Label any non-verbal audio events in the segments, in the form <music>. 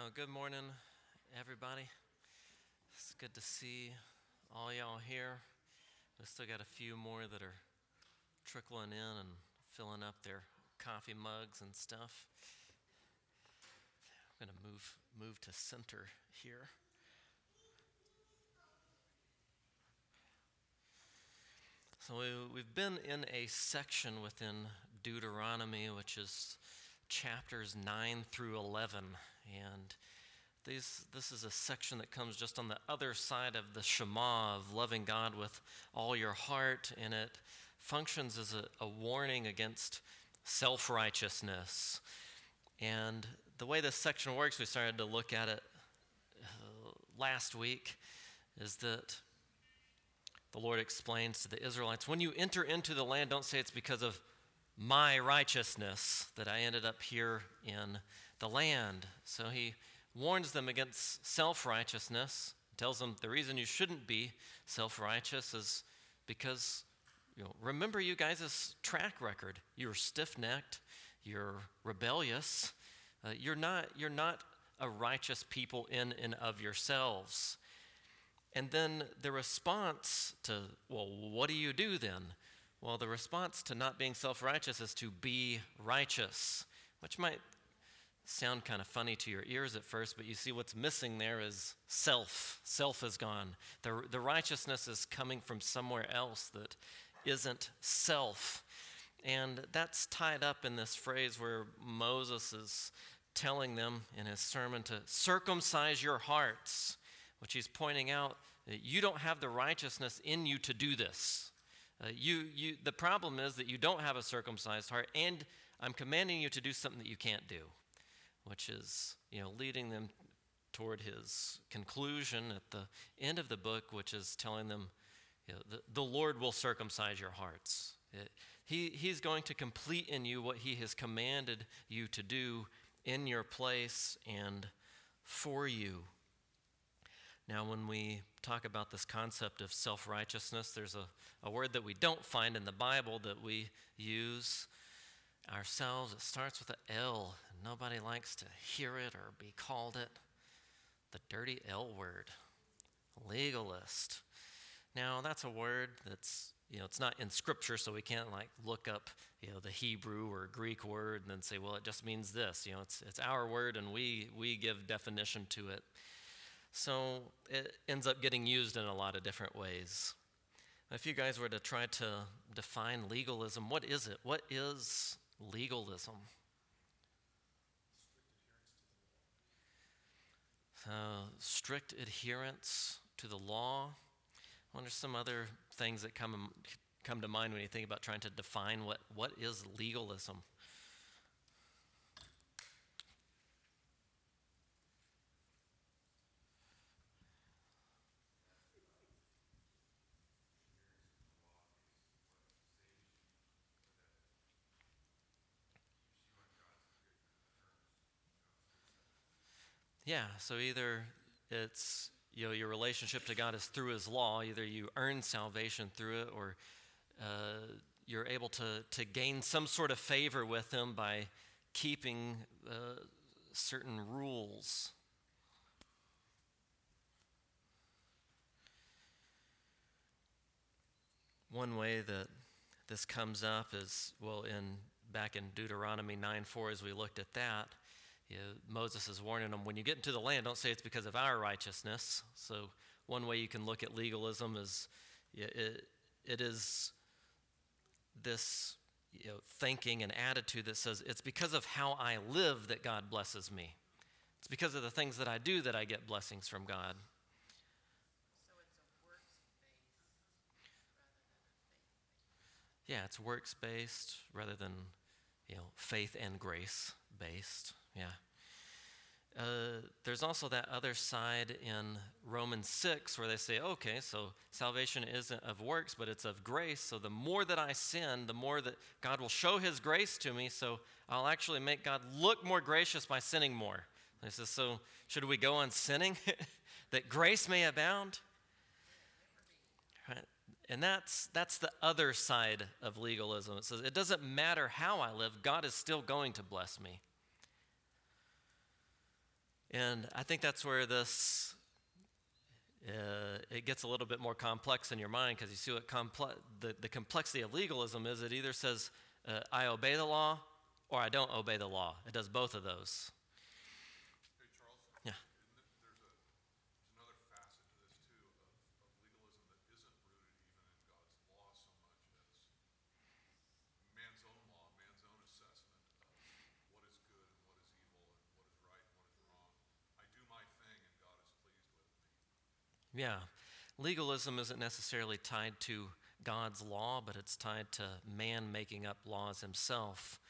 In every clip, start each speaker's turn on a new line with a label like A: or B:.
A: Uh, good morning, everybody. It's good to see all y'all here. We still got a few more that are trickling in and filling up their coffee mugs and stuff. I'm to move move to center here. So we, we've been in a section within Deuteronomy, which is chapters 9 through 11. And these, this is a section that comes just on the other side of the Shema of loving God with all your heart, and it functions as a, a warning against self righteousness. And the way this section works, we started to look at it uh, last week, is that the Lord explains to the Israelites when you enter into the land, don't say it's because of my righteousness that I ended up here in the land. So he warns them against self righteousness, tells them the reason you shouldn't be self righteous is because, you know, remember you guys' track record. You're stiff necked, you're rebellious, uh, you're, not, you're not a righteous people in and of yourselves. And then the response to, well, what do you do then? Well, the response to not being self righteous is to be righteous, which might sound kind of funny to your ears at first, but you see what's missing there is self. Self is gone. The, the righteousness is coming from somewhere else that isn't self. And that's tied up in this phrase where Moses is telling them in his sermon to circumcise your hearts, which he's pointing out that you don't have the righteousness in you to do this. Uh, you, you, the problem is that you don't have a circumcised heart, and I'm commanding you to do something that you can't do, which is, you know, leading them toward his conclusion at the end of the book, which is telling them, you know, the, the Lord will circumcise your hearts. It, he, he's going to complete in you what he has commanded you to do in your place and for you. Now, when we talk about this concept of self righteousness, there's a, a word that we don't find in the Bible that we use ourselves. It starts with an L, nobody likes to hear it or be called it. The dirty L word legalist. Now, that's a word that's you know, it's not in scripture, so we can't like look up, you know, the Hebrew or Greek word and then say, well, it just means this. You know, it's, it's our word and we, we give definition to it. So it ends up getting used in a lot of different ways. If you guys were to try to define legalism, what is it? What is legalism? Uh, strict adherence to the law. I wonder some other things that come, come to mind when you think about trying to define what, what is legalism. Yeah, so either it's you know your relationship to God is through His law. Either you earn salvation through it, or uh, you're able to to gain some sort of favor with Him by keeping uh, certain rules. One way that this comes up is well in back in Deuteronomy 9:4 as we looked at that you know, Moses is warning them when you get into the land, don't say it's because of our righteousness. So, one way you can look at legalism is it, it is this you know, thinking and attitude that says it's because of how I live that God blesses me. It's because of the things that I do that I get blessings from God. Yeah, it's works based rather than you know faith and grace based. Yeah. Uh, there's also that other side in Romans 6 where they say, okay, so salvation isn't of works, but it's of grace. So the more that I sin, the more that God will show his grace to me. So I'll actually make God look more gracious by sinning more. And he says, so should we go on sinning <laughs> that grace may abound? Right. And that's, that's the other side of legalism. It says, it doesn't matter how I live, God is still going to bless me. And I think that's where this uh, it gets a little bit more complex in your mind because you see what comple- the, the complexity of legalism is. It either says uh, I obey the law or I don't obey the law. It does both of those.
B: Hey, Charles?
A: Yeah.
B: Isn't it- there's a, there's another facet to this too, of, of legalism that isn't rooted even in God's law so much as man's own law, man's own assessment of what is good and what is evil and what is right and what is wrong. I do my thing and God is pleased with me.
A: Yeah. Legalism isn't necessarily tied to God's law, but it's tied to man making up laws himself.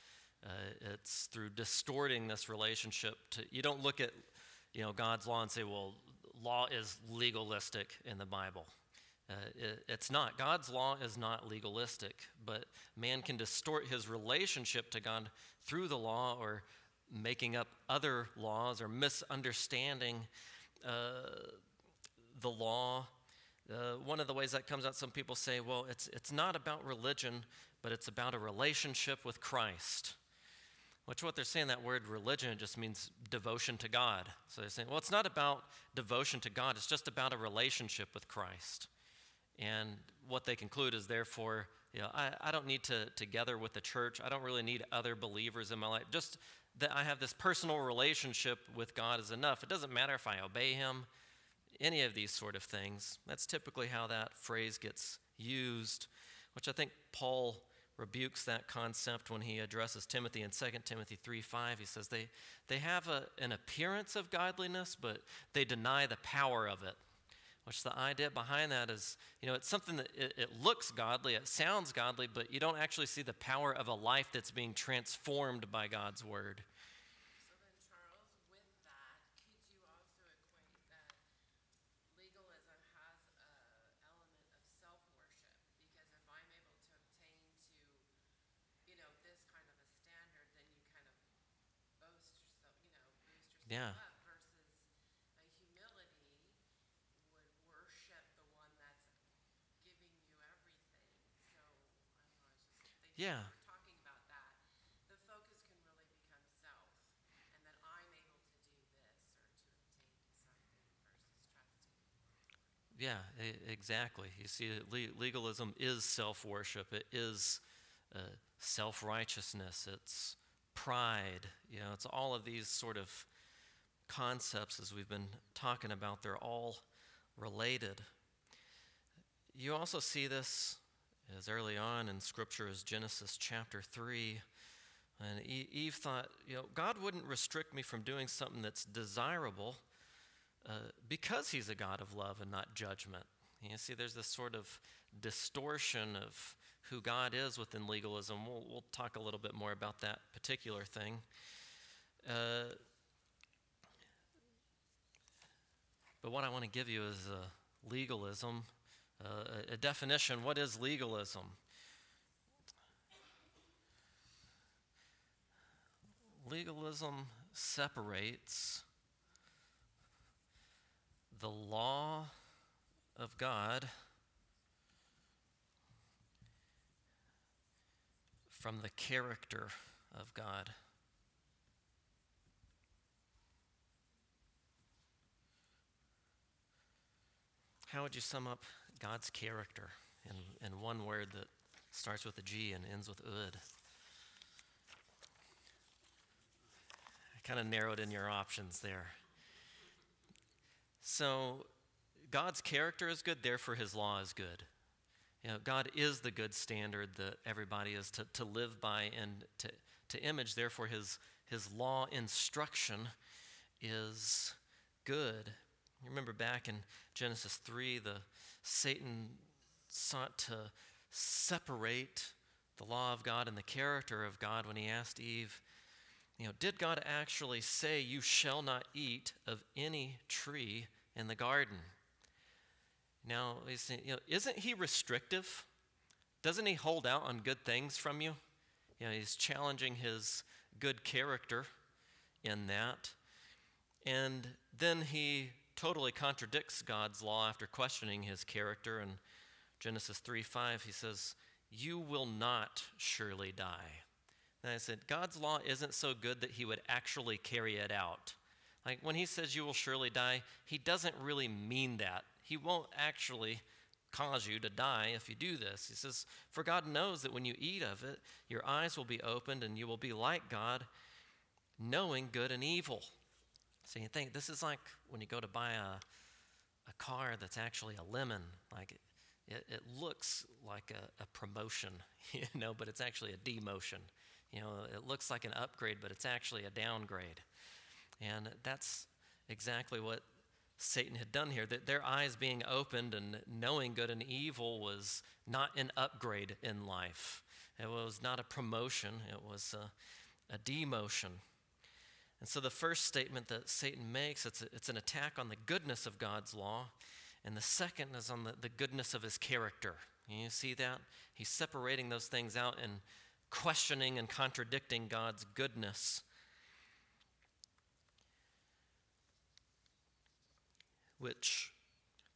A: Uh, it's through distorting this relationship to you don't look at you know God's law and say, well, law is legalistic in the Bible. Uh, it, it's not. God's law is not legalistic, but man can distort his relationship to God through the law or making up other laws or misunderstanding uh, the law. Uh, one of the ways that comes out, some people say, well, it's, it's not about religion, but it's about a relationship with Christ. Which, what they're saying, that word religion just means devotion to God. So they're saying, well, it's not about devotion to God, it's just about a relationship with Christ. And what they conclude is, therefore, you know, I, I don't need to, to gather with the church. I don't really need other believers in my life. Just that I have this personal relationship with God is enough. It doesn't matter if I obey Him, any of these sort of things. That's typically how that phrase gets used, which I think Paul rebukes that concept when he addresses Timothy in 2 Timothy 3 5. He says they, they have a, an appearance of godliness, but they deny the power of it. Which the idea behind that is, you know, it's something that it, it looks godly, it sounds godly, but you don't actually see the power of a life that's being transformed by God's word.
C: So then, Charles, with that, could you also equate that legalism has a element of self-worship? Because if I'm able to obtain to, you know, this kind of a standard, then you kind of boast yourself, you know, boost yourself
A: Yeah.
C: up versus a humility would worship the one that's giving you everything. So, I don't know, I was just
A: Yeah.
C: We're talking about that. The focus can really become self, and that I'm able to do this or to obtain something versus trusting.
A: Yeah, exactly. You see, le- legalism is self worship, it is uh, self righteousness, it's pride. You know, it's all of these sort of concepts as we've been talking about. They're all related. You also see this as early on in Scripture as Genesis chapter 3. And Eve thought, you know, God wouldn't restrict me from doing something that's desirable uh, because he's a God of love and not judgment. You see, there's this sort of distortion of who God is within legalism. We'll, we'll talk a little bit more about that particular thing. Uh, but what I want to give you is uh, legalism, uh, a, a definition. What is legalism? Legalism separates the law of God from the character of God. How would you sum up God's character in, in one word that starts with a G and ends with ud? I kind of narrowed in your options there. So, God's character is good, therefore, his law is good. You know, God is the good standard that everybody is to, to live by and to, to image, therefore, his, his law instruction is good. You remember back in Genesis 3, the Satan sought to separate the law of God and the character of God when he asked Eve, you know, did God actually say, You shall not eat of any tree in the garden? Now, you know, isn't he restrictive? Doesn't he hold out on good things from you? You know, he's challenging his good character in that. And then he totally contradicts God's law after questioning his character. In Genesis 3 5, he says, You will not surely die. And I said, God's law isn't so good that he would actually carry it out. Like when he says you will surely die, he doesn't really mean that. He won't actually cause you to die if you do this. He says, For God knows that when you eat of it, your eyes will be opened and you will be like God, knowing good and evil. So you think this is like when you go to buy a, a car that's actually a lemon. Like it, it, looks like a, a promotion, <laughs> you know, but it's actually a demotion. You know, it looks like an upgrade, but it's actually a downgrade. And that's exactly what Satan had done here. That their eyes being opened and knowing good and evil was not an upgrade in life. It was not a promotion, it was a, a demotion. And so the first statement that Satan makes, it's, a, it's an attack on the goodness of God's law. And the second is on the, the goodness of his character. You see that? He's separating those things out and questioning and contradicting God's goodness. Which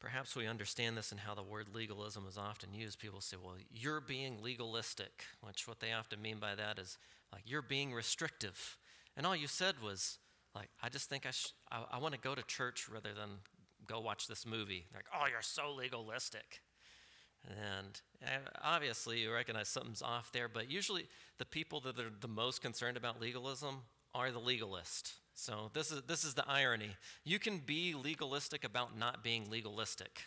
A: perhaps we understand this in how the word legalism is often used. People say, well, you're being legalistic, which what they often mean by that is like you're being restrictive. And all you said was, like, I just think I, sh- I, I want to go to church rather than go watch this movie. They're like, oh, you're so legalistic. And uh, obviously, you recognize something's off there, but usually the people that are the most concerned about legalism are the legalist. So this is, this is the irony. You can be legalistic about not being legalistic.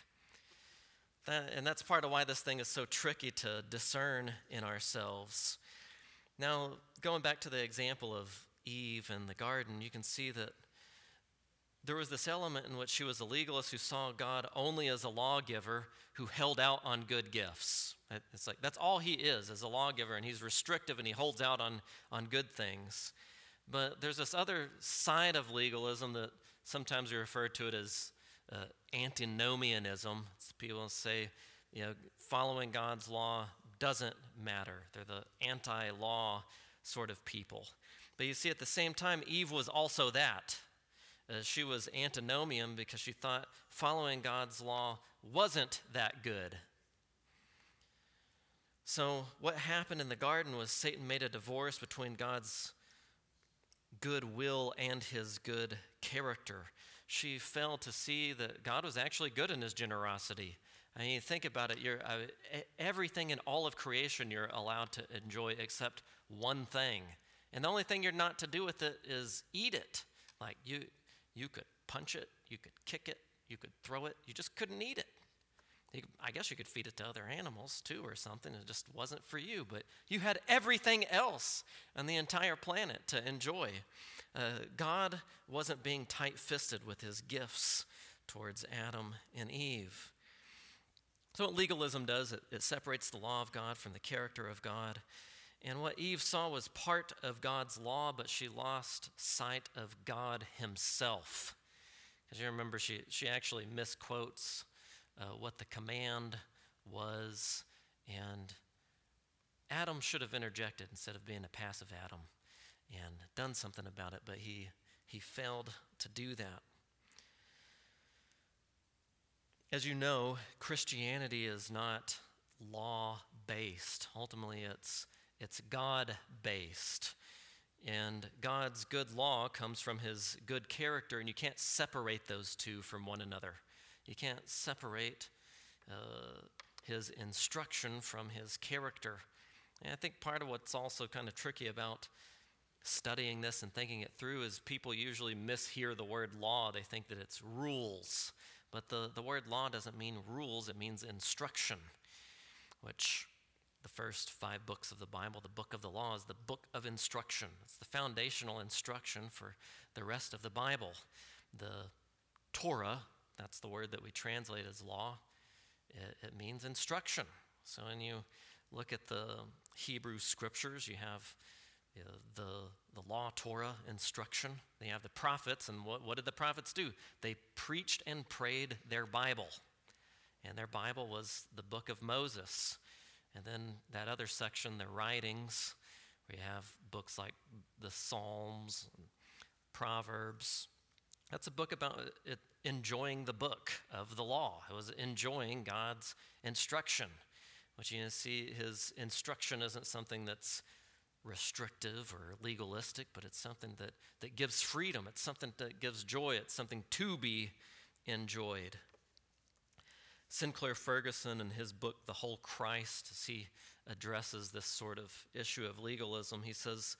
A: That, and that's part of why this thing is so tricky to discern in ourselves. Now, going back to the example of Eve and the garden, you can see that there was this element in which she was a legalist who saw God only as a lawgiver who held out on good gifts. It's like that's all he is as a lawgiver, and he's restrictive and he holds out on, on good things. But there's this other side of legalism that sometimes we refer to it as uh, antinomianism. It's people say, you know, following God's law doesn't matter. They're the anti law sort of people. But you see, at the same time, Eve was also that. Uh, she was antinomian because she thought following God's law wasn't that good. So, what happened in the garden was Satan made a divorce between God's good will and his good character. She failed to see that God was actually good in his generosity. I mean, think about it. You're, uh, everything in all of creation you're allowed to enjoy except one thing. And the only thing you're not to do with it is eat it. Like you, you could punch it, you could kick it, you could throw it, you just couldn't eat it. You, I guess you could feed it to other animals too or something. It just wasn't for you. But you had everything else on the entire planet to enjoy. Uh, God wasn't being tight fisted with his gifts towards Adam and Eve. So, what legalism does, it, it separates the law of God from the character of God. And what Eve saw was part of God's law, but she lost sight of God Himself. Because you remember, she, she actually misquotes uh, what the command was, and Adam should have interjected instead of being a passive Adam and done something about it, but he, he failed to do that. As you know, Christianity is not law based. Ultimately, it's it's God based. And God's good law comes from his good character, and you can't separate those two from one another. You can't separate uh, his instruction from his character. And I think part of what's also kind of tricky about studying this and thinking it through is people usually mishear the word law. They think that it's rules. But the, the word law doesn't mean rules, it means instruction, which the first five books of the Bible, the book of the law, is the book of instruction. It's the foundational instruction for the rest of the Bible. The Torah, that's the word that we translate as law, it, it means instruction. So when you look at the Hebrew scriptures, you have you know, the, the law, Torah, instruction. They have the prophets, and what, what did the prophets do? They preached and prayed their Bible. And their Bible was the book of Moses. And then that other section, the writings, we have books like the Psalms, Proverbs. That's a book about uh, it, enjoying the book of the law. It was enjoying God's instruction. Which you see, his instruction isn't something that's restrictive or legalistic, but it's something that, that gives freedom. It's something that gives joy. It's something to be enjoyed. Sinclair Ferguson, in his book, The Whole Christ, as he addresses this sort of issue of legalism, he says,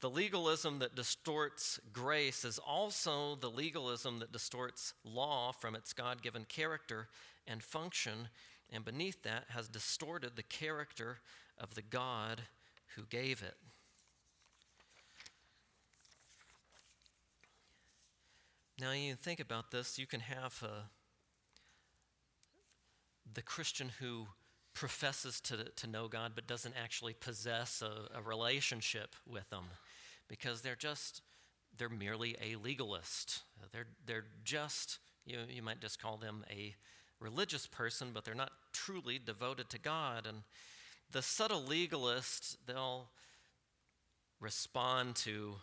A: The legalism that distorts grace is also the legalism that distorts law from its God given character and function, and beneath that has distorted the character of the God who gave it. Now, you think about this, you can have a, the Christian who professes to, to know God but doesn't actually possess a, a relationship with Him because they're just, they're merely a legalist. They're, they're just, you, you might just call them a religious person, but they're not truly devoted to God. And the subtle legalists, they'll respond to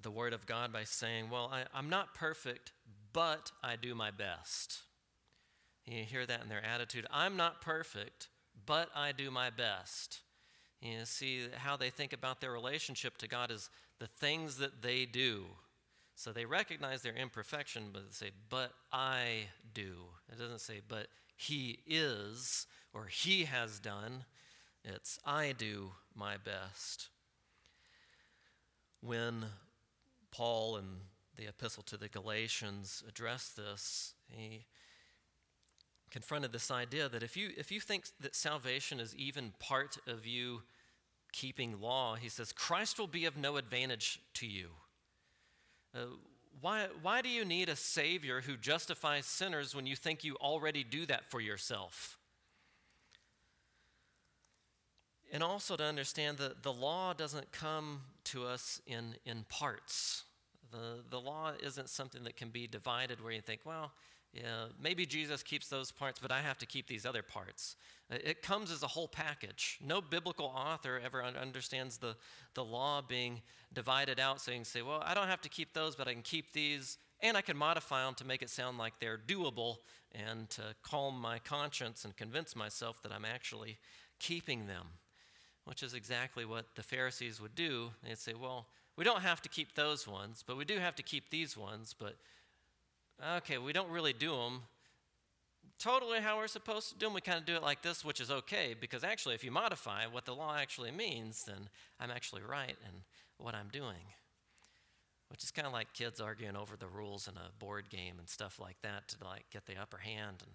A: the Word of God by saying, Well, I, am not perfect, but I do my best. You hear that in their attitude. I'm not perfect, but I do my best. You see how they think about their relationship to God is the things that they do. So they recognize their imperfection, but they say, But I do. It doesn't say, But He is or He has done. It's I do my best. When Paul in the epistle to the Galatians addressed this, he confronted this idea that if you, if you think that salvation is even part of you keeping law, he says, Christ will be of no advantage to you. Uh, why, why do you need a Savior who justifies sinners when you think you already do that for yourself? And also to understand that the law doesn't come to us in, in parts. The, the law isn't something that can be divided where you think, well, yeah, maybe Jesus keeps those parts, but I have to keep these other parts. Uh, it comes as a whole package. No biblical author ever understands the, the law being divided out so say, well, I don't have to keep those, but I can keep these, and I can modify them to make it sound like they're doable and to calm my conscience and convince myself that I'm actually keeping them which is exactly what the Pharisees would do. They'd say, well, we don't have to keep those ones, but we do have to keep these ones, but okay, we don't really do them totally how we're supposed to do them. We kind of do it like this, which is okay, because actually, if you modify what the law actually means, then I'm actually right in what I'm doing. Which is kind of like kids arguing over the rules in a board game and stuff like that to like get the upper hand. And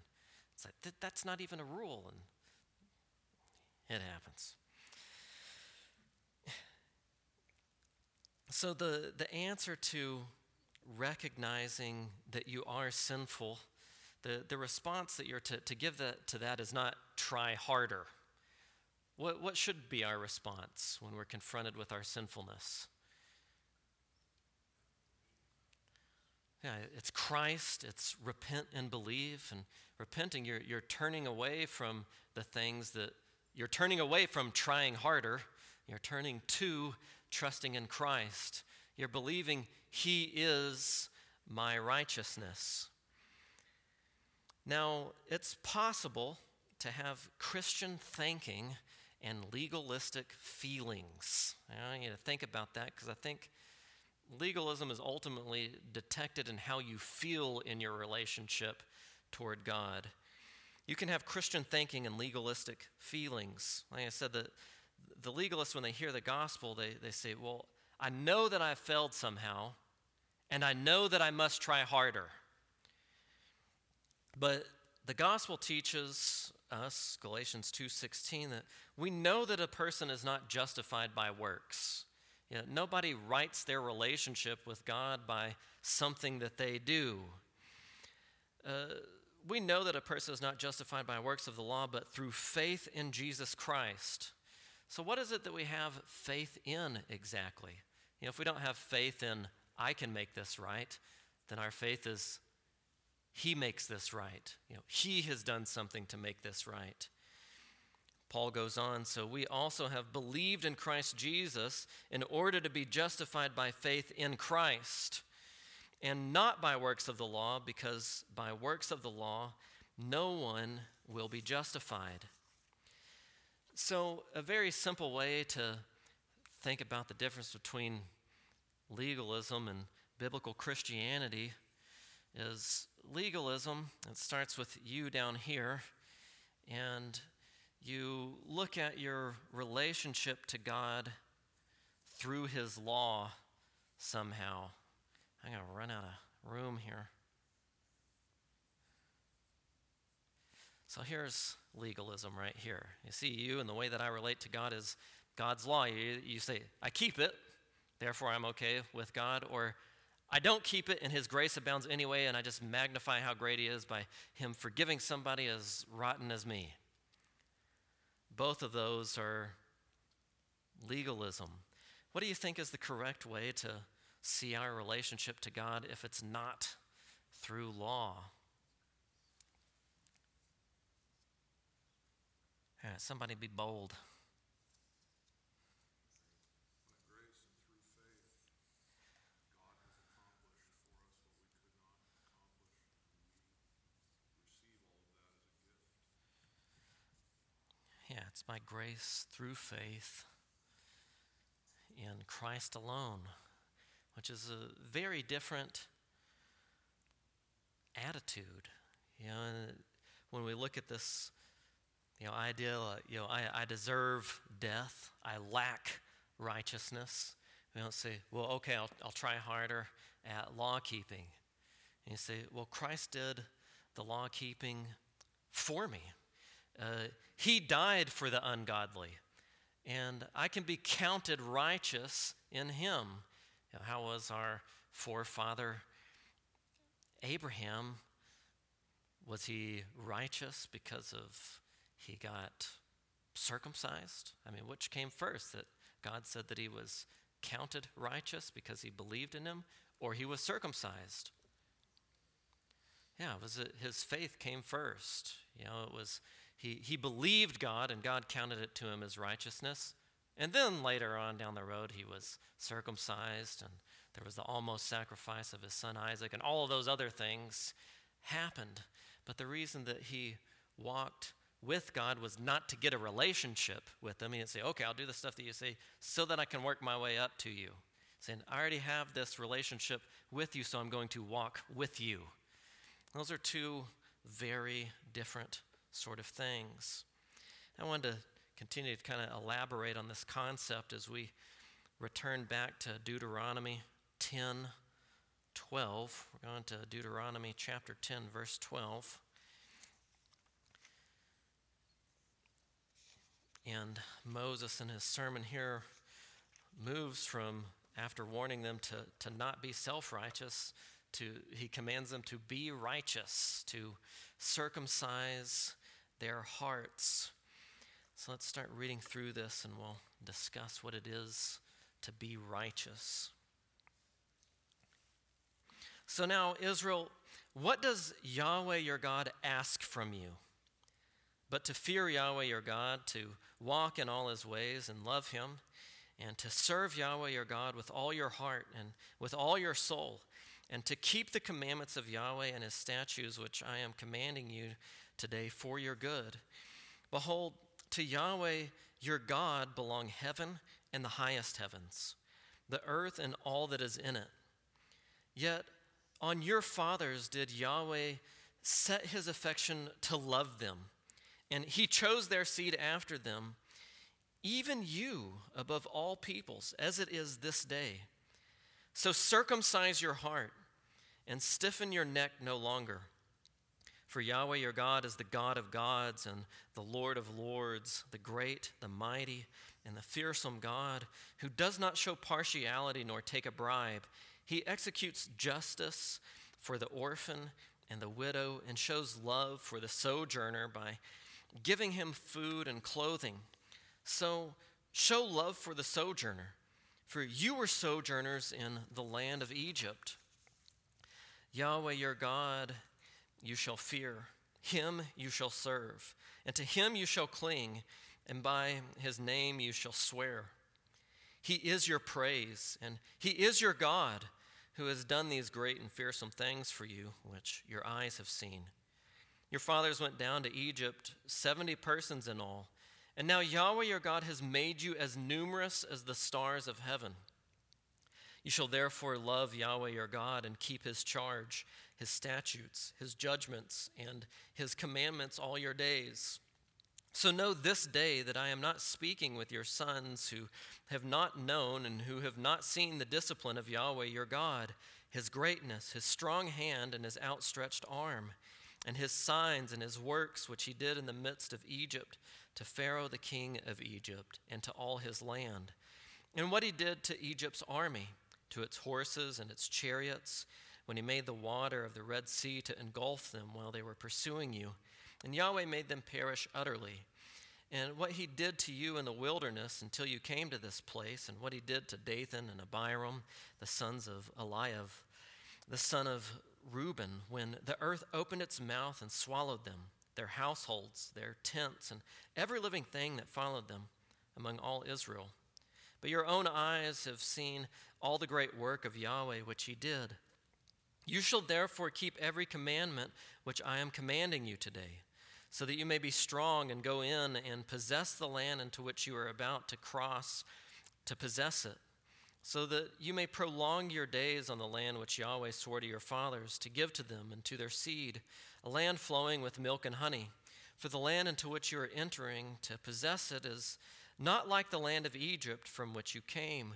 A: it's like, that's not even a rule. And it happens. So, the, the answer to recognizing that you are sinful, the, the response that you're to, to give that, to that is not try harder. What, what should be our response when we're confronted with our sinfulness? Yeah, it's Christ, it's repent and believe. And repenting, you're, you're turning away from the things that you're turning away from trying harder, you're turning to trusting in Christ. You're believing He is my righteousness. Now, it's possible to have Christian thinking and legalistic feelings. I need to think about that because I think legalism is ultimately detected in how you feel in your relationship toward God. You can have Christian thinking and legalistic feelings. Like I said, the, the legalists, when they hear the gospel, they, they say, Well, I know that I've failed somehow, and I know that I must try harder. But the gospel teaches us, Galatians 2:16, that we know that a person is not justified by works. You know, nobody writes their relationship with God by something that they do. Uh, we know that a person is not justified by works of the law, but through faith in Jesus Christ. So, what is it that we have faith in exactly? You know, if we don't have faith in, I can make this right, then our faith is, He makes this right. You know, He has done something to make this right. Paul goes on, so we also have believed in Christ Jesus in order to be justified by faith in Christ, and not by works of the law, because by works of the law, no one will be justified. So, a very simple way to think about the difference between legalism and biblical Christianity is legalism, it starts with you down here, and you look at your relationship to God through His law somehow. I'm going to run out of room here. So here's legalism right here. You see, you and the way that I relate to God is God's law. You, you say, I keep it, therefore I'm okay with God, or I don't keep it, and His grace abounds anyway, and I just magnify how great He is by Him forgiving somebody as rotten as me. Both of those are legalism. What do you think is the correct way to see our relationship to God if it's not through law? Somebody be bold.
B: By grace and through faith, God has accomplished for us what we could not accomplish, and we receive all of that as a
A: It's by grace through faith in Christ alone, which is a very different attitude. You know, when we look at this, you know, idea, you know, I, I deserve death, I lack righteousness. We don't say, well, okay, I'll, I'll try harder at law keeping. And you say, well, Christ did the law keeping for me. Uh, he died for the ungodly, and I can be counted righteous in him. You know, how was our forefather Abraham? Was he righteous because of he got circumcised? I mean, which came first? That God said that he was counted righteous because he believed in him, or he was circumcised? Yeah, was it, his faith came first. You know, it was he, he believed God and God counted it to him as righteousness. And then later on down the road, he was circumcised and there was the almost sacrifice of his son Isaac, and all of those other things happened. But the reason that he walked with God was not to get a relationship with him. He didn't say, okay, I'll do the stuff that you say so that I can work my way up to you. Saying, I already have this relationship with you, so I'm going to walk with you. Those are two very different sort of things. I wanted to continue to kind of elaborate on this concept as we return back to Deuteronomy 10 12. We're going to Deuteronomy chapter 10, verse 12. And Moses, in his sermon here, moves from, after warning them to, to not be self righteous, to he commands them to be righteous, to circumcise their hearts. So let's start reading through this and we'll discuss what it is to be righteous. So now, Israel, what does Yahweh your God ask from you? But to fear Yahweh your God, to walk in all his ways and love him, and to serve Yahweh your God with all your heart and with all your soul, and to keep the commandments of Yahweh and his statutes, which I am commanding you today for your good. Behold, to Yahweh your God belong heaven and the highest heavens, the earth and all that is in it. Yet on your fathers did Yahweh set his affection to love them, and he chose their seed after them, even you above all peoples, as it is this day. So circumcise your heart and stiffen your neck no longer. For Yahweh your God is the God of gods and the Lord of lords, the great, the mighty, and the fearsome God, who does not show partiality nor take a bribe. He executes justice for the orphan and the widow and shows love for the sojourner by giving him food and clothing. So show love for the sojourner, for you were sojourners in the land of Egypt. Yahweh your God you shall fear, him you shall serve, and to him you shall cling, and by his name you shall swear. He is your praise, and He is your God who has done these great and fearsome things for you, which your eyes have seen. Your fathers went down to Egypt, 70 persons in all, And now Yahweh your God has made you as numerous as the stars of heaven. You shall therefore love Yahweh your God and keep his charge, his statutes, his judgments, and his commandments all your days. So know this day that I am not speaking with your sons who have not known and who have not seen the discipline of Yahweh your God, his greatness, his strong hand, and his outstretched arm, and his signs and his works which he did in the midst of Egypt to Pharaoh the king of Egypt and to all his land, and what he did to Egypt's army, to its horses and its chariots, when he made the water of the Red Sea to engulf them while they were pursuing you. And Yahweh made them perish utterly. And what he did to you in the wilderness until you came to this place, and what he did to Dathan and Abiram, the sons of Eliab, the son of Reuben, when the earth opened its mouth and swallowed them their households, their tents, and every living thing that followed them among all Israel. But your own eyes have seen all the great work of Yahweh which he did. You shall therefore keep every commandment which I am commanding you today, so that you may be strong and go in and possess the land into which you are about to cross to possess it, so that you may prolong your days on the land which Yahweh swore to your fathers to give to them and to their seed a land flowing with milk and honey. For the land into which you are entering to possess it is not like the land of Egypt from which you came,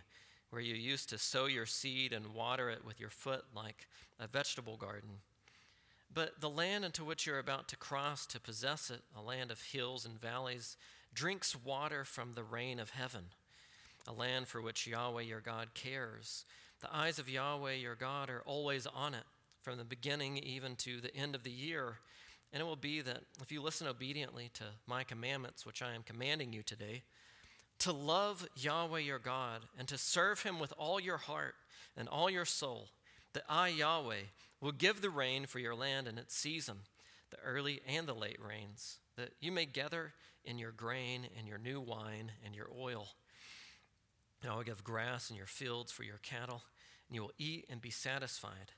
A: where you used to sow your seed and water it with your foot like a vegetable garden. But the land into which you're about to cross to possess it, a land of hills and valleys, drinks water from the rain of heaven, a land for which Yahweh your God cares. The eyes of Yahweh your God are always on it from the beginning even to the end of the year. And it will be that if you listen obediently to my commandments, which I am commanding you today, to love Yahweh your God and to serve him with all your heart and all your soul, that I, Yahweh, will give the rain for your land in its season, the early and the late rains, that you may gather in your grain and your new wine and your oil. And I will give grass in your fields for your cattle, and you will eat and be satisfied.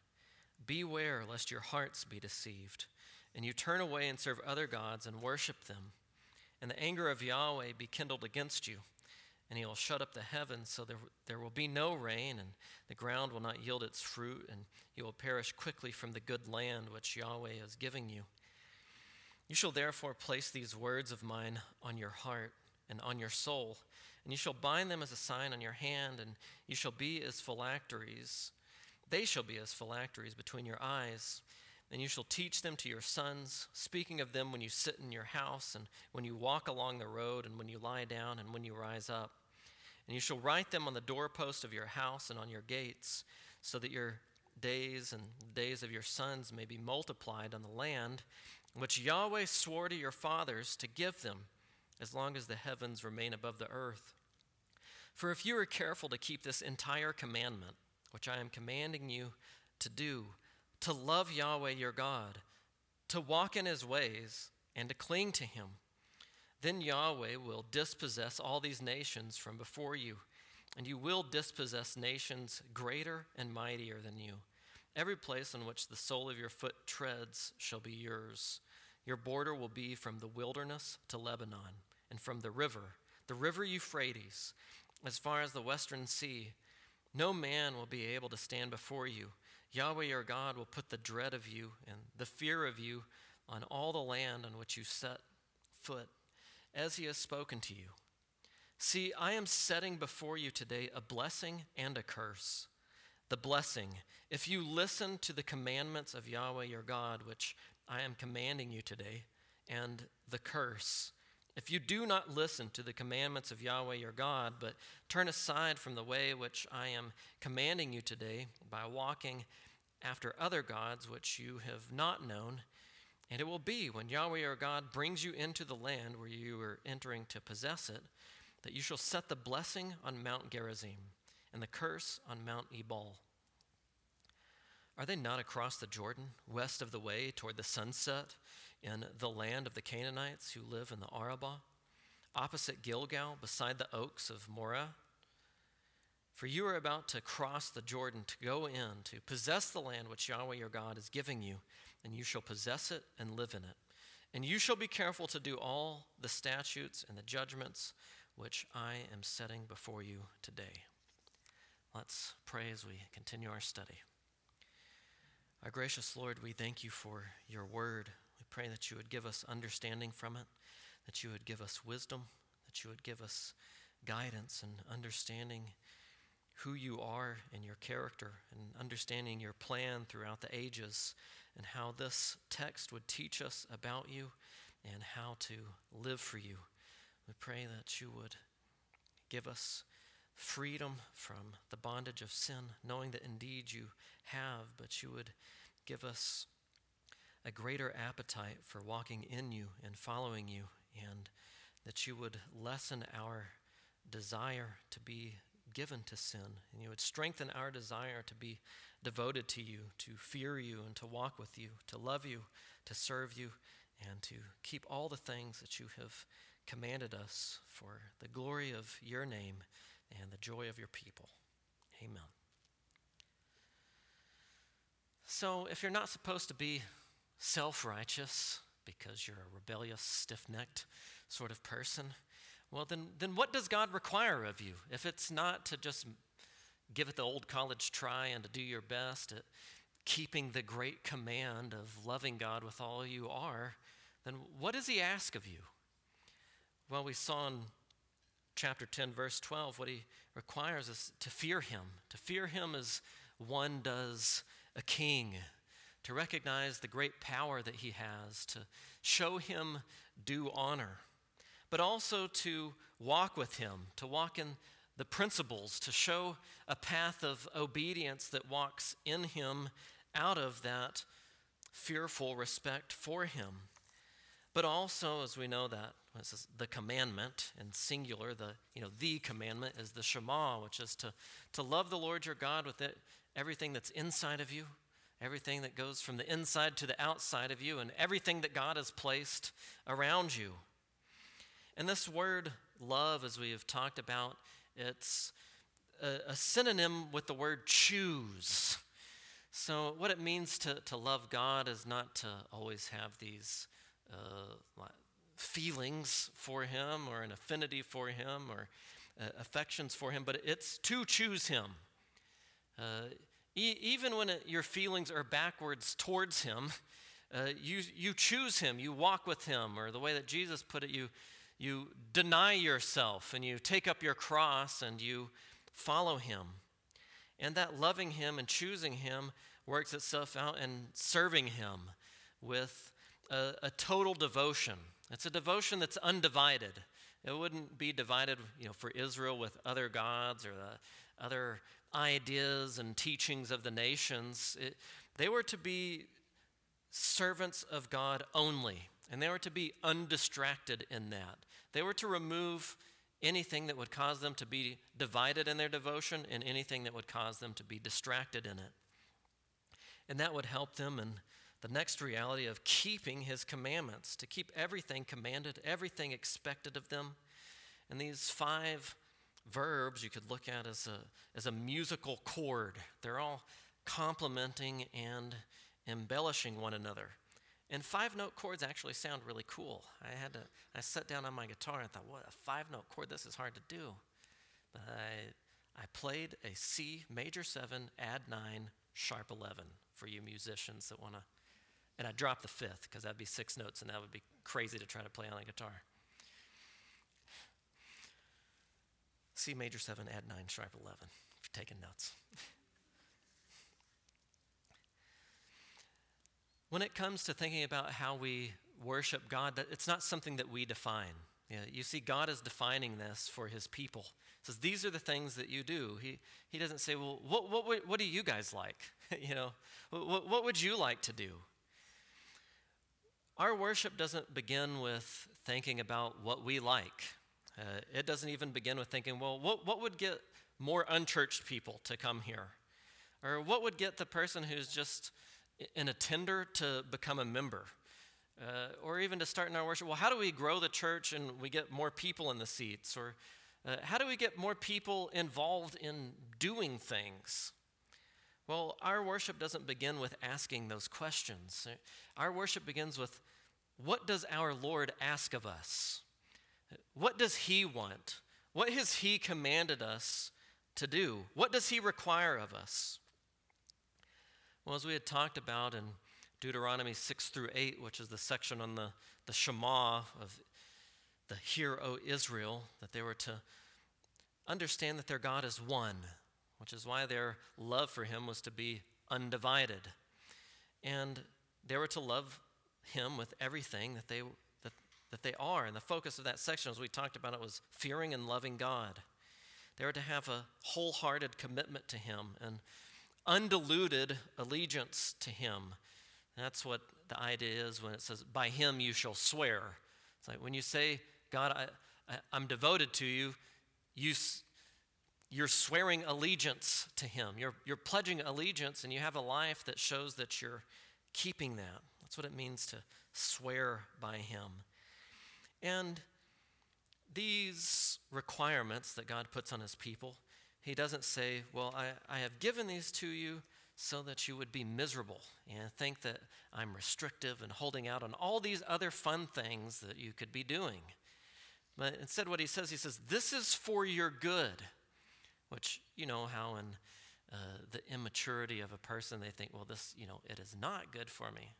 A: Beware lest your hearts be deceived, and you turn away and serve other gods and worship them. And the anger of Yahweh be kindled against you, and he will shut up the heavens so there, there will be no rain, and the ground will not yield its fruit, and you will perish quickly from the good land which Yahweh is giving you. You shall therefore place these words of mine on your heart and on your soul, and you shall bind them as a sign on your hand, and you shall be as phylacteries they shall be as phylacteries between your eyes. And you shall teach them to your sons, speaking of them when you sit in your house, and when you walk along the road, and when you lie down, and when you rise up. And you shall write them on the doorpost of your house and on your gates, so that your days and days of your sons may be multiplied on the land which Yahweh swore to your fathers to give them, as long as the heavens remain above the earth. For if you are careful to keep this entire commandment, which I am commanding you to do, to love Yahweh your God, to walk in his ways, and to cling to him. Then Yahweh will dispossess all these nations from before you, and you will dispossess nations greater and mightier than you. Every place on which the sole of your foot treads shall be yours. Your border will be from the wilderness to Lebanon, and from the river, the river Euphrates, as far as the western sea no man will be able to stand before you. Yahweh your God will put the dread of you and the fear of you on all the land on which you set foot, as he has spoken to you. See, I am setting before you today a blessing and a curse. The blessing, if you listen to the commandments of Yahweh your God, which I am commanding you today, and the curse, if you do not listen to the commandments of Yahweh your God, but turn aside from the way which I am commanding you today by walking after other gods which you have not known, and it will be when Yahweh your God brings you into the land where you are entering to possess it, that you shall set the blessing on Mount Gerizim and the curse on Mount Ebal. Are they not across the Jordan, west of the way toward the sunset? in the land of the Canaanites who live in the Arabah, opposite Gilgal, beside the oaks of Moreh. For you are about to cross the Jordan to go in to possess the land which Yahweh your God is giving you, and you shall possess it and live in it. And you shall be careful to do all the statutes and the judgments which I am setting before you today. Let's pray as we continue our study. Our gracious Lord, we thank you for your word. We pray that you would give us understanding from it, that you would give us wisdom, that you would give us guidance and understanding who you are and your character, and understanding your plan throughout the ages, and how this text would teach us about you and how to live for you. We pray that you would give us freedom from the bondage of sin, knowing that indeed you have, but you would give us a greater appetite for walking in you and following you, and that you would lessen our desire to be given to sin, and you would strengthen our desire to be devoted to you, to fear you, and to walk with you, to love you, to serve you, and to keep all the things that you have commanded us for. The glory of your name and the joy of your people. Amen. So, if you're not supposed to be self righteous because you're a rebellious, stiff necked sort of person, well, then, then what does God require of you? If it's not to just give it the old college try and to do your best at keeping the great command of loving God with all you are, then what does He ask of you? Well, we saw in chapter 10, verse 12, what He requires us to fear Him. To fear Him as one does a king, to recognize the great power that He has, to show Him due honor, but also to walk with Him, to walk in the principles, to show a path of obedience that walks in Him out of that fearful respect for Him. But also, as we know that the commandment in singular, the you know the commandment is the Shema, which is to to love the Lord your God with it, everything that's inside of you, everything that goes from the inside to the outside of you, and everything that God has placed around you. And this word love, as we have talked about, it's a, a synonym with the word choose. So, what it means to, to love God is not to always have these uh, feelings for Him or an affinity for Him or uh, affections for Him, but it's to choose Him. Uh, e- even when it, your feelings are backwards towards Him, uh, you, you choose Him, you walk with Him, or the way that Jesus put it, you, you deny yourself and you take up your cross and you follow Him. And that loving Him and choosing Him works itself out in serving Him with a, a total devotion. It's a devotion that's undivided. It wouldn't be divided, you know, for Israel with other gods or the other ideas and teachings of the nations. It, they were to be servants of God only, and they were to be undistracted in that. They were to remove anything that would cause them to be divided in their devotion and anything that would cause them to be distracted in it. And that would help them in the next reality of keeping his commandments, to keep everything commanded, everything expected of them. And these five verbs you could look at as a, as a musical chord. They're all complementing and embellishing one another. And five note chords actually sound really cool. I had to, I sat down on my guitar and thought, what, a five note chord? This is hard to do. But I, I played a C major seven, add nine, sharp 11 for you musicians that want to and I dropped the fifth because that'd be six notes and that would be crazy to try to play on a guitar. C major 7, add 9, sharp 11, if you're taking notes. when it comes to thinking about how we worship God, it's not something that we define. You, you see, God is defining this for his people. He says, These are the things that you do. He, he doesn't say, Well, what, what, what do you guys like? <laughs> you know, what, what would you like to do? Our worship doesn't begin with thinking about what we like. Uh, it doesn't even begin with thinking, well, what, what would get more unchurched people to come here? Or what would get the person who's just an attender to become a member? Uh, or even to start in our worship, well, how do we grow the church and we get more people in the seats? Or uh, how do we get more people involved in doing things? Well, our worship doesn't begin with asking those questions. Our worship begins with what does our Lord ask of us? What does He want? What has He commanded us to do? What does He require of us? Well, as we had talked about in Deuteronomy 6 through 8, which is the section on the, the Shema of the Hear, O Israel, that they were to understand that their God is one, which is why their love for Him was to be undivided. And they were to love Him with everything that they, that, that they are. And the focus of that section, as we talked about it, was fearing and loving God. They were to have a wholehearted commitment to Him and undiluted allegiance to Him. That's what the idea is when it says, By Him you shall swear. It's like when you say, God, I, I, am devoted to you, you, you're swearing allegiance to Him. You're, you're pledging allegiance, and you have a life that shows that you're keeping that. That's what it means to swear by Him. And these requirements that God puts on His people, He doesn't say, Well, I, I have given these to you so that you would be miserable and think that I'm restrictive and holding out on all these other fun things that you could be doing. But instead, what he says, he says, This is for your good. Which, you know, how in uh, the immaturity of a person, they think, Well, this, you know, it is not good for me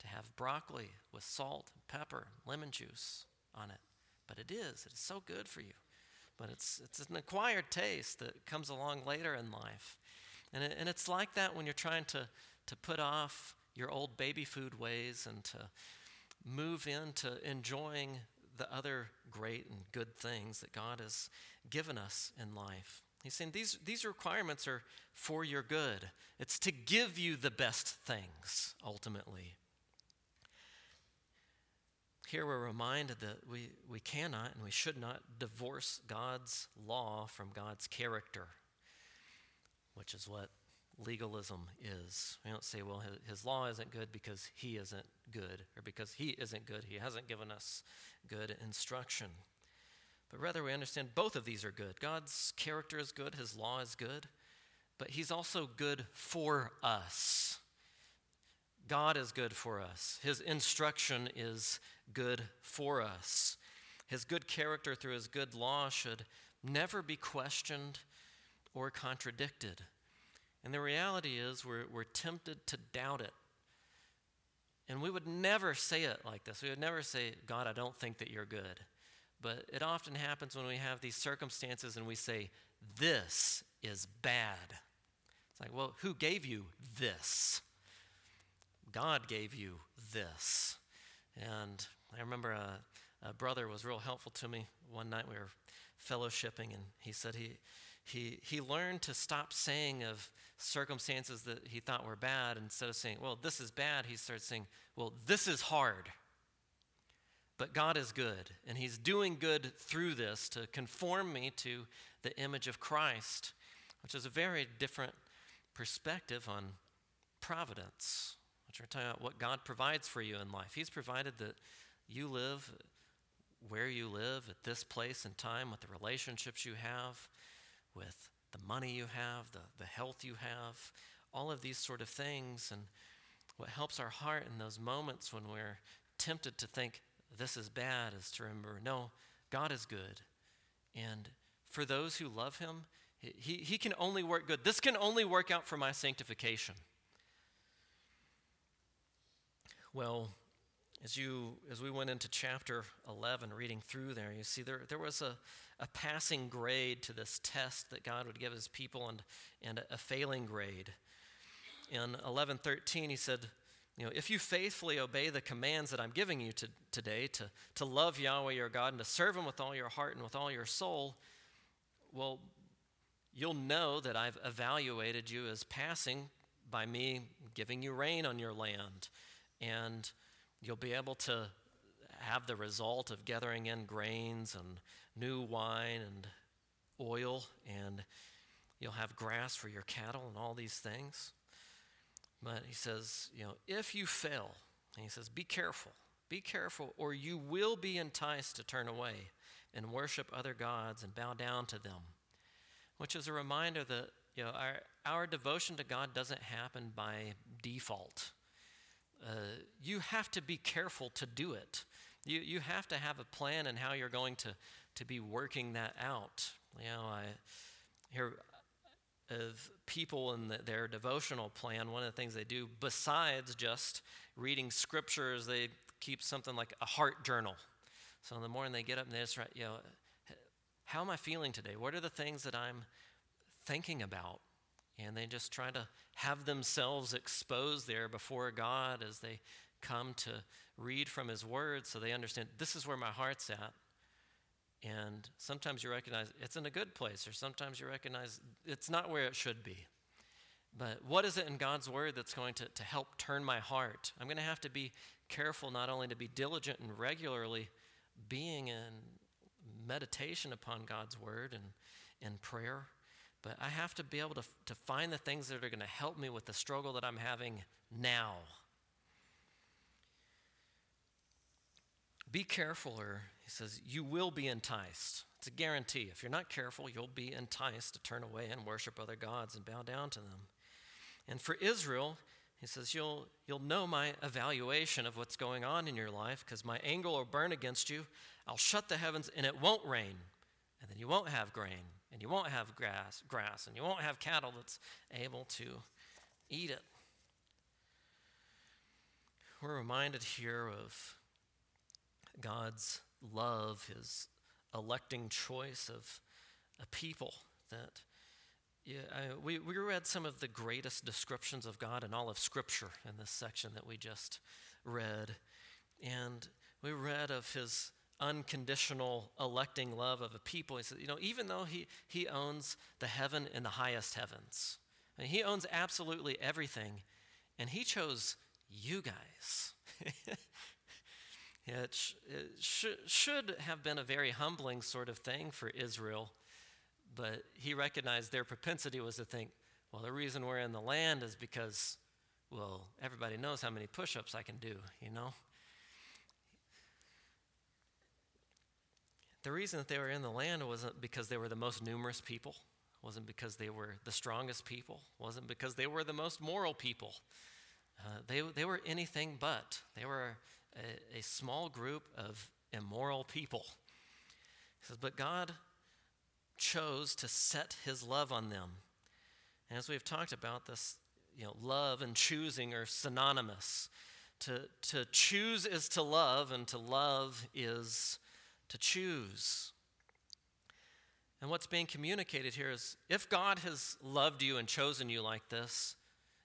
A: to have broccoli with salt pepper lemon juice on it. But it is, it is so good for you. But it's, it's an acquired taste that comes along later in life. And, it, and it's like that when you're trying to, to put off your old baby food ways and to move into enjoying the other great and good things that God has given us in life. He's saying these, these requirements are for your good. It's to give you the best things, ultimately. Here we're reminded that we, we cannot and we should not divorce God's law from God's character, which is what legalism is. We don't say, well, his, his, law isn't good because he isn't good, or because he isn't good, he hasn't given us good instruction. But rather, we understand both of these are good. God's character is good, his law is good, but he's also good for us. God is good for us. His instruction is good for us. His good character through his good law should never be questioned or contradicted. And the reality is, we're, we're tempted to doubt it. And we would never say it like this. We would never say, God, I don't think that you're good. But it often happens when we have these circumstances and we say, This is bad. It's like, well, who gave you this? God gave you this. And I remember a, a brother was real helpful to me one night. We were fellowshipping, and he said he, he, he learned to stop saying of circumstances that he thought were bad, instead of saying, well, this is bad, he started saying, well, this is hard. But God is good, and He's doing good through this to conform me to the image of Christ, which is a very different perspective on providence, which we're talking about what God provides for you in life. He's provided that you live where you live at this place and time with the relationships you have, with the money you have, the, the health you have, all of these sort of things. And what helps our heart in those moments when we're tempted to think this is bad is to remember no, God is good. And for those who love Him, he, he can only work good. This can only work out for my sanctification. Well, as you as we went into chapter 11 reading through there you see there, there was a, a passing grade to this test that god would give his people and, and a failing grade in 11.13 he said you know if you faithfully obey the commands that i'm giving you to, today to, to love yahweh your god and to serve him with all your heart and with all your soul well you'll know that i've evaluated you as passing by me giving you rain on your land and You'll be able to have the result of gathering in grains and new wine and oil, and you'll have grass for your cattle and all these things. But he says, you know, if you fail, and he says, be careful, be careful, or you will be enticed to turn away and worship other gods and bow down to them. Which is a reminder that, you know, our, our devotion to God doesn't happen by default. uh, you have to be careful to do it. You, you have to have a plan and how you're going to, to be working that out. You know, I hear of people in the, their devotional plan, one of the things they do, besides just reading scriptures, they keep something like a heart journal. So in the morning they get up and they just write, you know, how am I feeling today? What are the things that I'm thinking about? And they just try to have themselves exposed there before God as they come to read from His Word so they understand this is where my heart's at. And sometimes you recognize it's in a good place, or sometimes you recognize it's not where it should be. But what is it in God's Word that's going to, to help turn my heart? I'm going to have to be careful not only to be diligent and regularly being in meditation upon God's Word and in prayer, but I have to be able to, to find the things that are going to help me with the struggle that I'm having now. Be careful, or he says, you will be enticed. It's a guarantee. If you're not careful, you'll be enticed to turn away and worship other gods and bow down to them. And for Israel, he says, You'll, you'll know my evaluation of what's going on in your life because my anger will burn against you. I'll shut the heavens and it won't rain. And then you won't have grain and you won't have grass, grass and you won't have cattle that's able to eat it. We're reminded here of God's love, his electing choice of a people that yeah, I, we, we read some of the greatest descriptions of God in all of Scripture in this section that we just read. And we read of his unconditional electing love of a people. He said, you know, even though he, he owns the heaven and the highest heavens, he owns absolutely everything, and he chose you guys. <laughs> it, sh- it sh- should have been a very humbling sort of thing for Israel but he recognized their propensity was to think, well, the reason we're in the land is because, well, everybody knows how many push ups I can do, you know? The reason that they were in the land wasn't because they were the most numerous people, wasn't because they were the strongest people, wasn't because they were the most moral people. Uh, they, they were anything but. They were a, a small group of immoral people. He says, but God chose to set his love on them. And as we've talked about, this you know, love and choosing are synonymous. To, to choose is to love, and to love is to choose. And what's being communicated here is if God has loved you and chosen you like this,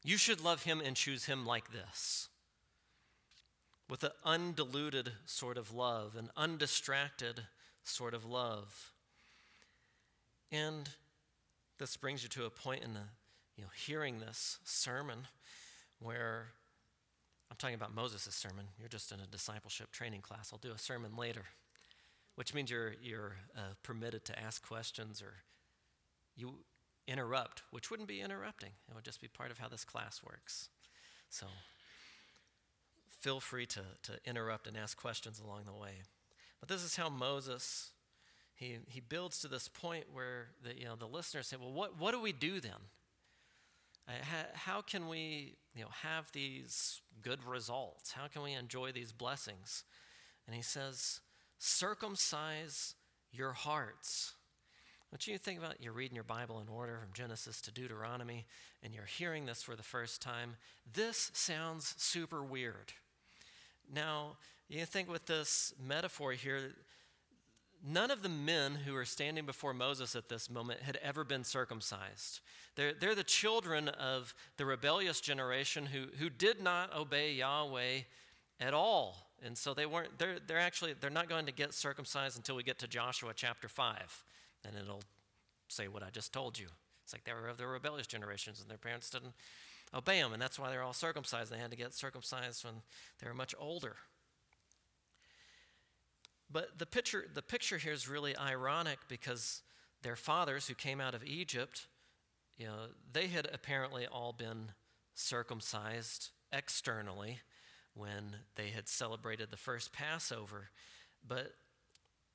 A: you should love him and choose him like this. With an undiluted sort of love, an undistracted sort of love. And this brings you to a point in the, you know, hearing this sermon where I'm talking about Moses' sermon. You're just in a discipleship training class. I'll do a sermon later, which means you're, you're uh, permitted to ask questions or you interrupt, which wouldn't be interrupting. It would just be part of how this class works. So feel free to, to interrupt and ask questions along the way. But this is how Moses he, he builds to this point where the, you know, the listeners say, well, what, what do we do then? Uh, how, how can we you know, have these good results? How can we enjoy these blessings? And he says, circumcise your hearts. What you think about, you're reading your Bible in order from Genesis to Deuteronomy, and you're hearing this for the first time. This sounds super weird. Now, you think with this metaphor here, None of the men who are standing before Moses at this moment had ever been circumcised. They're, they're the children of the rebellious generation who, who did not obey Yahweh at all. And so they weren't, they're, they're actually, they're not going to get circumcised until we get to Joshua chapter 5. And it'll say what I just told you. It's like they were of the rebellious generations and their parents didn't obey them. And that's why they're all circumcised. They had to get circumcised when they were much older. But the picture, the picture here is really ironic because their fathers who came out of Egypt, you know, they had apparently all been circumcised externally when they had celebrated the first Passover. But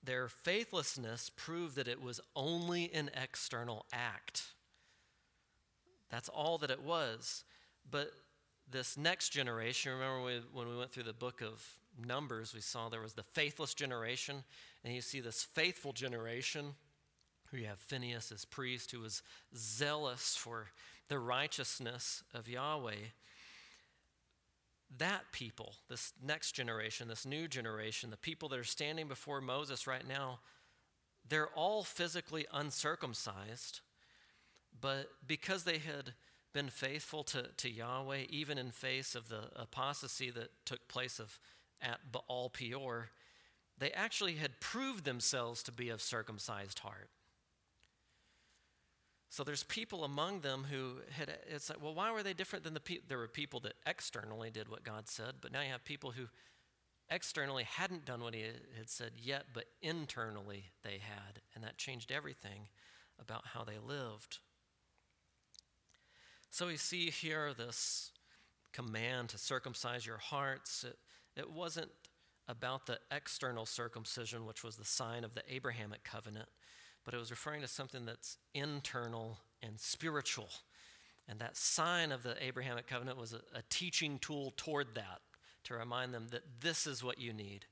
A: their faithlessness proved that it was only an external act. That's all that it was. But this next generation, remember we, when we went through the book of Numbers, we saw there was the faithless generation, and you see this faithful generation who you have Phineas as priest, who was zealous for the righteousness of Yahweh. That people, this next generation, this new generation, the people that are standing before Moses right now, they're all physically uncircumcised, but because they had been faithful to, to Yahweh, even in face of the apostasy that took place of, at Baal Peor, they actually had proved themselves to be of circumcised heart. So there's people among them who had, it's like, well, why were they different than the people? There were people that externally did what God said, but now you have people who externally hadn't done what he had said yet, but internally they had. And that changed everything about how they lived. So we see here this command to circumcise your hearts. It, it wasn't about the external circumcision, which was the sign of the Abrahamic covenant, but it was referring to something that's internal and spiritual. And that sign of the Abrahamic covenant was a, a teaching tool toward that to remind them that this is what you need.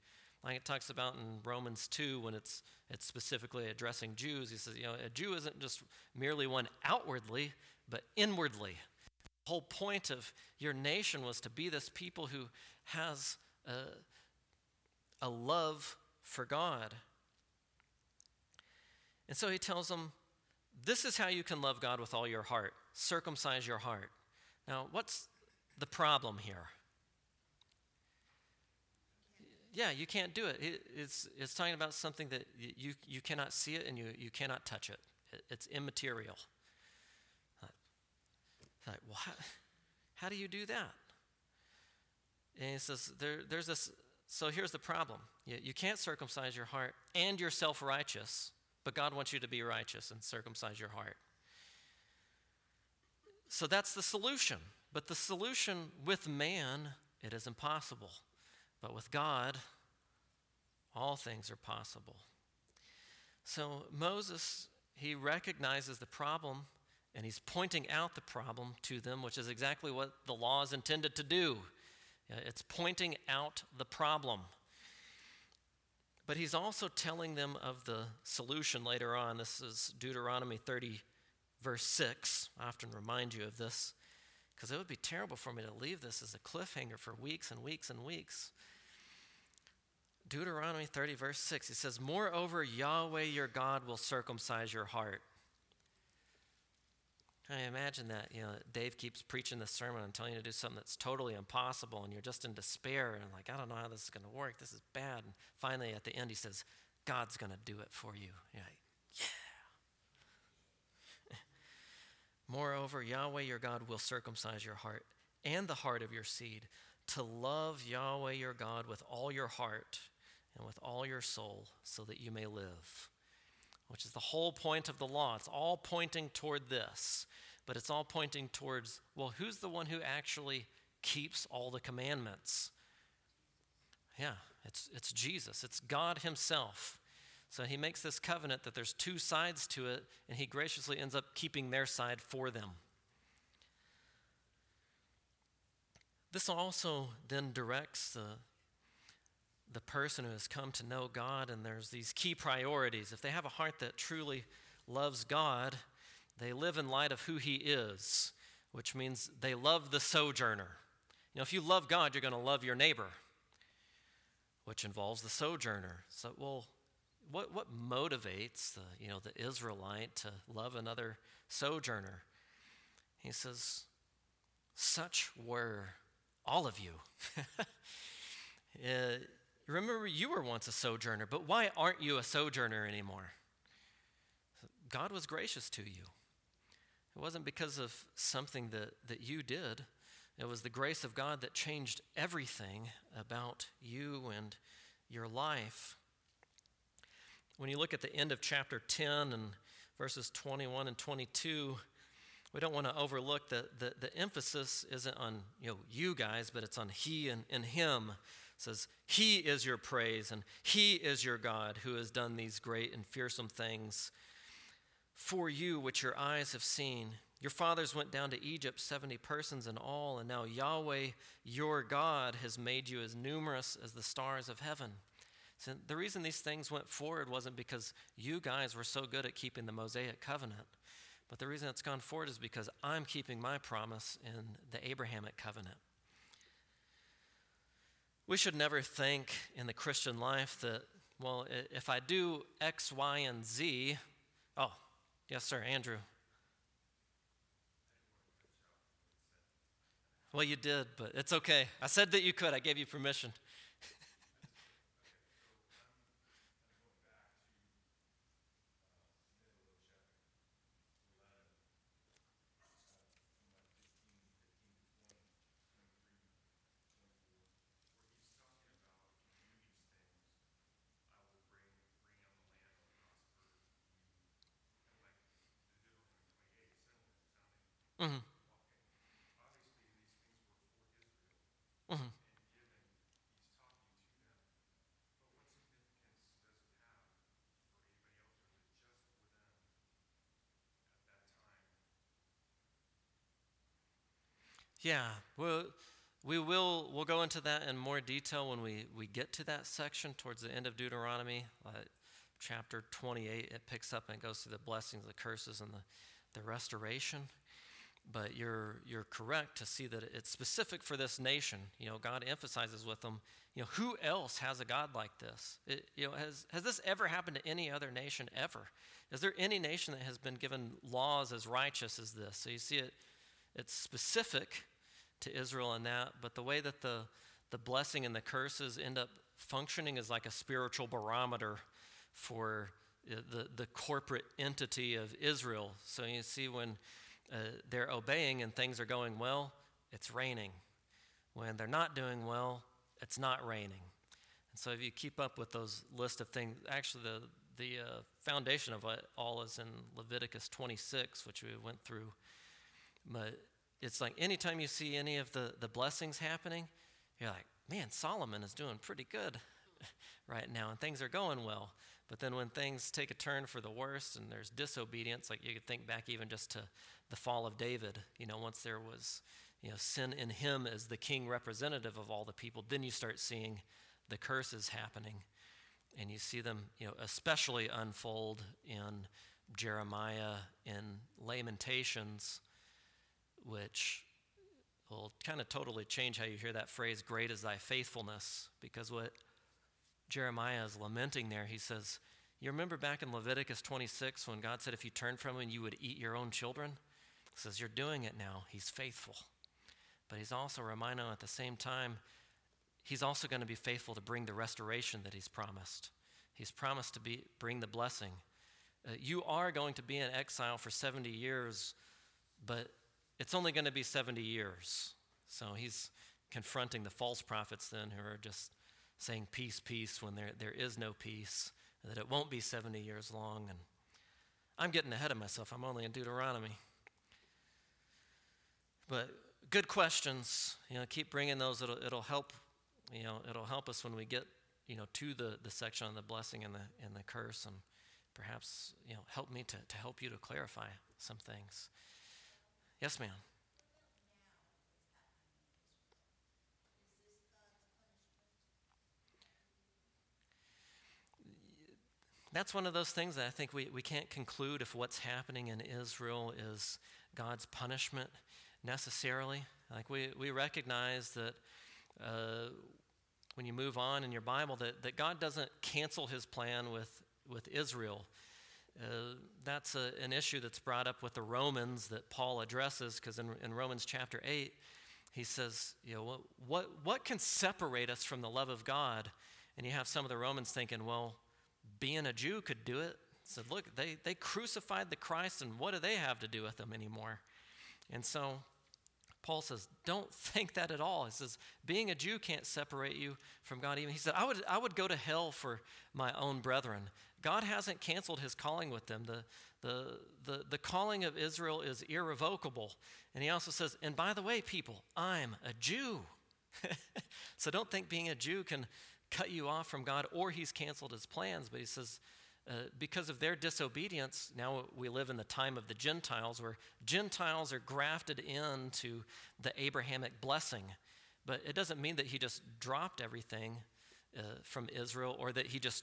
A: Like it talks about in Romans 2 when it's, it's specifically addressing Jews. He says, you know, a Jew isn't just merely one outwardly, but inwardly. The whole point of your nation was to be this people who has a, a love for God. And so he tells them, this is how you can love God with all your heart. Circumcise your heart. Now, what's the problem here? Yeah, you can't do it. it it's, it's talking about something that you, you cannot see it and you, you cannot touch it it's immaterial. Like, well, how, how do you do that? And he says, there, there's this, so here's the problem. You, you can't circumcise your heart and you're self righteous, but God wants you to be righteous and circumcise your heart. So that's the solution. But the solution with man, it is impossible. But with God, all things are possible. So Moses, he recognizes the problem and he's pointing out the problem to them, which is exactly what the law is intended to do. It's pointing out the problem. But he's also telling them of the solution later on. This is Deuteronomy 30, verse 6. I often remind you of this because it would be terrible for me to leave this as a cliffhanger for weeks and weeks and weeks. Deuteronomy 30, verse 6, he says, Moreover, Yahweh your God will circumcise your heart I imagine that, you know, Dave keeps preaching this sermon and telling you to do something that's totally impossible and you're just in despair and like, I don't know how this is going to work. This is bad. And finally, at the end, he says, God's going to do it for you. You're like, yeah. <laughs> Moreover, Yahweh your God will circumcise your heart and the heart of your seed to love Yahweh your God with all your heart and with all your soul so that you may live which is the whole point of the law. It's all pointing toward this, but it's all pointing towards well, who's the one who actually keeps all the commandments? Yeah, it's, it's Jesus, it's God Himself. So he makes this covenant that there's two sides to it, and he graciously ends up keeping their side for them. This also then directs the, the person who has come to know God, and there's these key priorities. If they have a heart that truly loves God, they live in light of who He is, which means they love the sojourner. You know, if you love God, you're going to love your neighbor, which involves the sojourner. So, well, what, what motivates the, you know, the Israelite to love another sojourner? He says, Such were all of you. <laughs> uh, Remember, you were once a sojourner, but why aren't you a sojourner anymore? God was gracious to you. It wasn't because of something that, that you did, it was the grace of God that changed everything about you and your life. When you look at the end of chapter 10 and verses 21 and 22, we don't want to overlook that the, the emphasis isn't on you, know, you guys, but it's on he and, and him says, He is your praise, and He is your God who has done these great and fearsome things for you, which your eyes have seen. Your fathers went down to Egypt, 70 persons in all, and now Yahweh, your God, has made you as numerous as the stars of heaven. So the reason these things went forward wasn't because you guys were so good at keeping the Mosaic covenant, but the reason it's gone forward is because I'm keeping my promise in the Abrahamic covenant. We should never think in the Christian life that, well, if I do X, Y, and Z, oh, yes, sir, Andrew. Well, you did, but it's okay. I said that you could. I gave you permission. Yeah, well, we will we'll go into that in more detail when we, we get to that section towards the end of Deuteronomy, uh, chapter 28. It picks up and goes through the blessings, the curses, and the, the restoration but you're, you're correct to see that it's specific for this nation. You know, God emphasizes with them, you know, who else has a God like this? It, you know, has, has this ever happened to any other nation ever? Is there any nation that has been given laws as righteous as this? So you see it, it's specific to Israel in that, but the way that the, the blessing and the curses end up functioning is like a spiritual barometer for uh, the, the corporate entity of Israel. So you see when uh, they're obeying and things are going well, it's raining. When they're not doing well, it's not raining. And so if you keep up with those list of things, actually the the uh, foundation of it all is in Leviticus 26, which we went through. But it's like anytime you see any of the, the blessings happening, you're like, man, Solomon is doing pretty good <laughs> right now, and things are going well. But then when things take a turn for the worst and there's disobedience, like you could think back even just to the fall of David, you know, once there was, you know, sin in him as the king representative of all the people, then you start seeing the curses happening. And you see them, you know, especially unfold in Jeremiah in Lamentations, which will kind of totally change how you hear that phrase, great is thy faithfulness, because what Jeremiah is lamenting there, he says, You remember back in Leviticus 26 when God said, If you turn from him, you would eat your own children? He says, You're doing it now. He's faithful. But he's also reminding at the same time, he's also going to be faithful to bring the restoration that he's promised. He's promised to be, bring the blessing. Uh, you are going to be in exile for 70 years, but it's only going to be 70 years. So he's confronting the false prophets then who are just saying peace, peace when there, there is no peace, that it won't be 70 years long. And I'm getting ahead of myself. I'm only in Deuteronomy. But good questions. You know, keep bringing those. It'll, it'll help. You know, it'll help us when we get you know to the, the section on the blessing and the and the curse, and perhaps you know help me to, to help you to clarify some things. Yes, ma'am. That's one of those things that I think we, we can't conclude if what's happening in Israel is God's punishment necessarily. Like we, we recognize that uh, when you move on in your Bible, that, that God doesn't cancel his plan with, with Israel. Uh, that's a, an issue that's brought up with the Romans that Paul addresses, because in, in Romans chapter 8, he says, you know, what, what, what can separate us from the love of God? And you have some of the Romans thinking, well, being a Jew could do it. Said, look, they, they crucified the Christ, and what do they have to do with them anymore? And so Paul says, don't <laughs> think that at all. He says, being a Jew can't separate you from God. Even he said, I would, I would go to hell for my own brethren. God hasn't canceled his calling with them. The, the, the, the calling of Israel is irrevocable. And he also says, and by the way, people, I'm a Jew. <laughs> so don't think being a Jew can cut you off from God or he's canceled his plans. But he says, uh, because of their disobedience, now we live in the time of the Gentiles where Gentiles are grafted into the Abrahamic blessing. But it doesn't mean that he just dropped everything uh, from Israel or that he just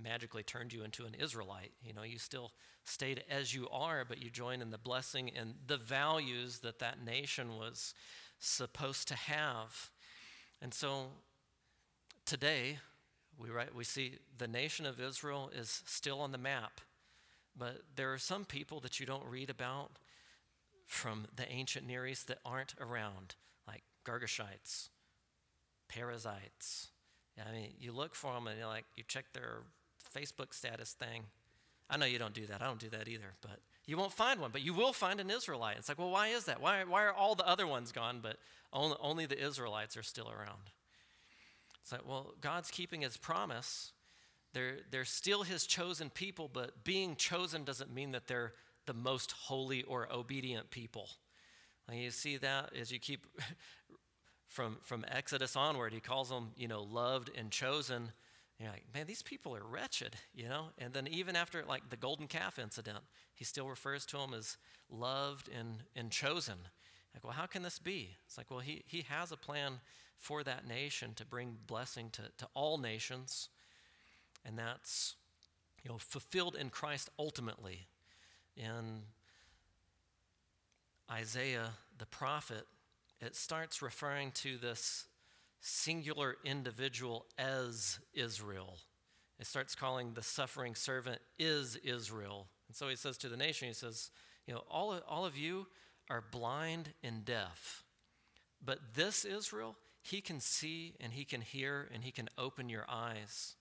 A: magically turned you into an Israelite. You know, you still stayed as you are, but you joined in the blessing and the values that that nation was supposed to have. And so today, we, we see the nation of Israel is still on the map, but there are some people that you don't read about from the ancient Near East that aren't around, like Girgashites, Perizzites. I mean, you look for them and you're like, you check their Facebook status thing. I know you don't do that. I don't do that either, but you won't find one, but you will find an Israelite. It's like, well, why is that? Why, why are all the other ones gone, but only, only the Israelites are still around? It's like, well, God's keeping his promise. They're, they're still his chosen people, but being chosen doesn't mean that they're the most holy or obedient people. And you see that as you keep <laughs> from, from Exodus onward, he calls them, you know, loved and chosen. You're like, man, these people are wretched, you know? And then even after like the golden calf incident, he still refers to them as loved and, and chosen. Like, well, how can this be? It's like, well, he, he has a plan for that nation to bring blessing to, to all nations. And that's you know, fulfilled in Christ ultimately. In Isaiah, the prophet, it starts referring to this singular individual as Israel. It starts calling the suffering servant is Israel. And so he says to the nation, he says, you know, all of, all of you are blind and deaf. But this Israel, he can see and he can hear and he can open your eyes.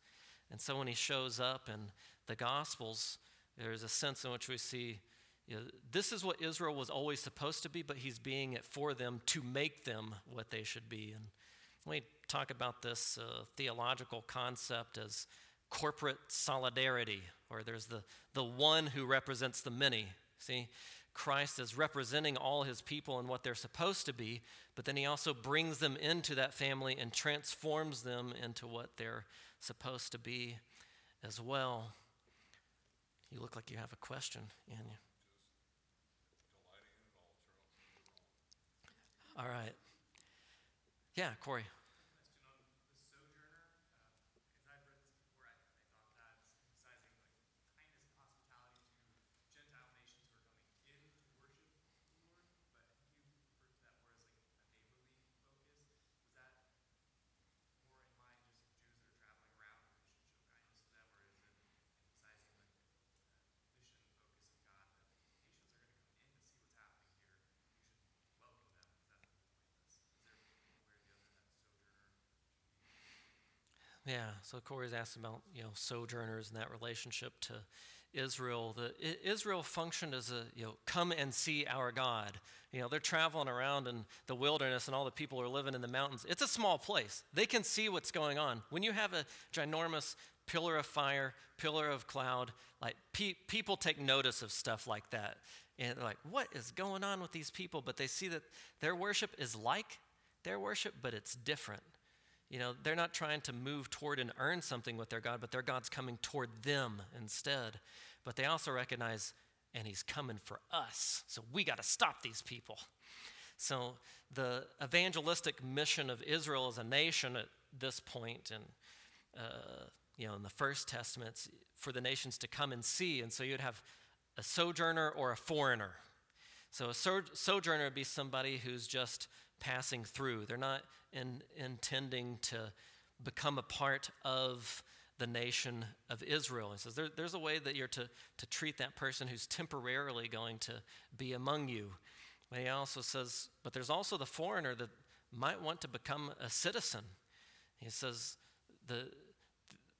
A: And so when he shows up in the Gospels, there's a sense in which we see you know, this is what Israel was always supposed to be, but he's being it for them to make them what they should be. And we talk about this uh, theological concept as corporate solidarity, or there's the, the one who represents the many. See, Christ is representing all his people and what they're supposed to be, but then he also brings them into that family and transforms them into what they're supposed to be as well. You look like you have a question, Anya. All right. Yeah, Corey. Yeah, so Corey's asked about you know sojourners and that relationship to Israel. The, Israel functioned as a you know come and see our God. You know they're traveling around in the wilderness and all the people are living in the mountains. It's a small place. They can see what's going on. When you have a ginormous pillar of fire, pillar of cloud, like pe- people take notice of stuff like that, and like, what is going on with these people? But they see that their worship is like their worship, but it's different. You know, they're not trying to move toward and earn something with their God, but their God's coming toward them instead. But they also recognize, and He's coming for us. So we got to stop these people. So the evangelistic mission of Israel as a nation at this point, and uh, you know, in the First Testament, for the nations to come and see. And so you'd have a sojourner or a foreigner. So a sojourner would be somebody who's just passing through. They're not in, intending to become a part of the nation of Israel. He says there, there's a way that you're to, to treat that person who's temporarily going to be among you. But he also says, but there's also the foreigner that might want to become a citizen. He says the,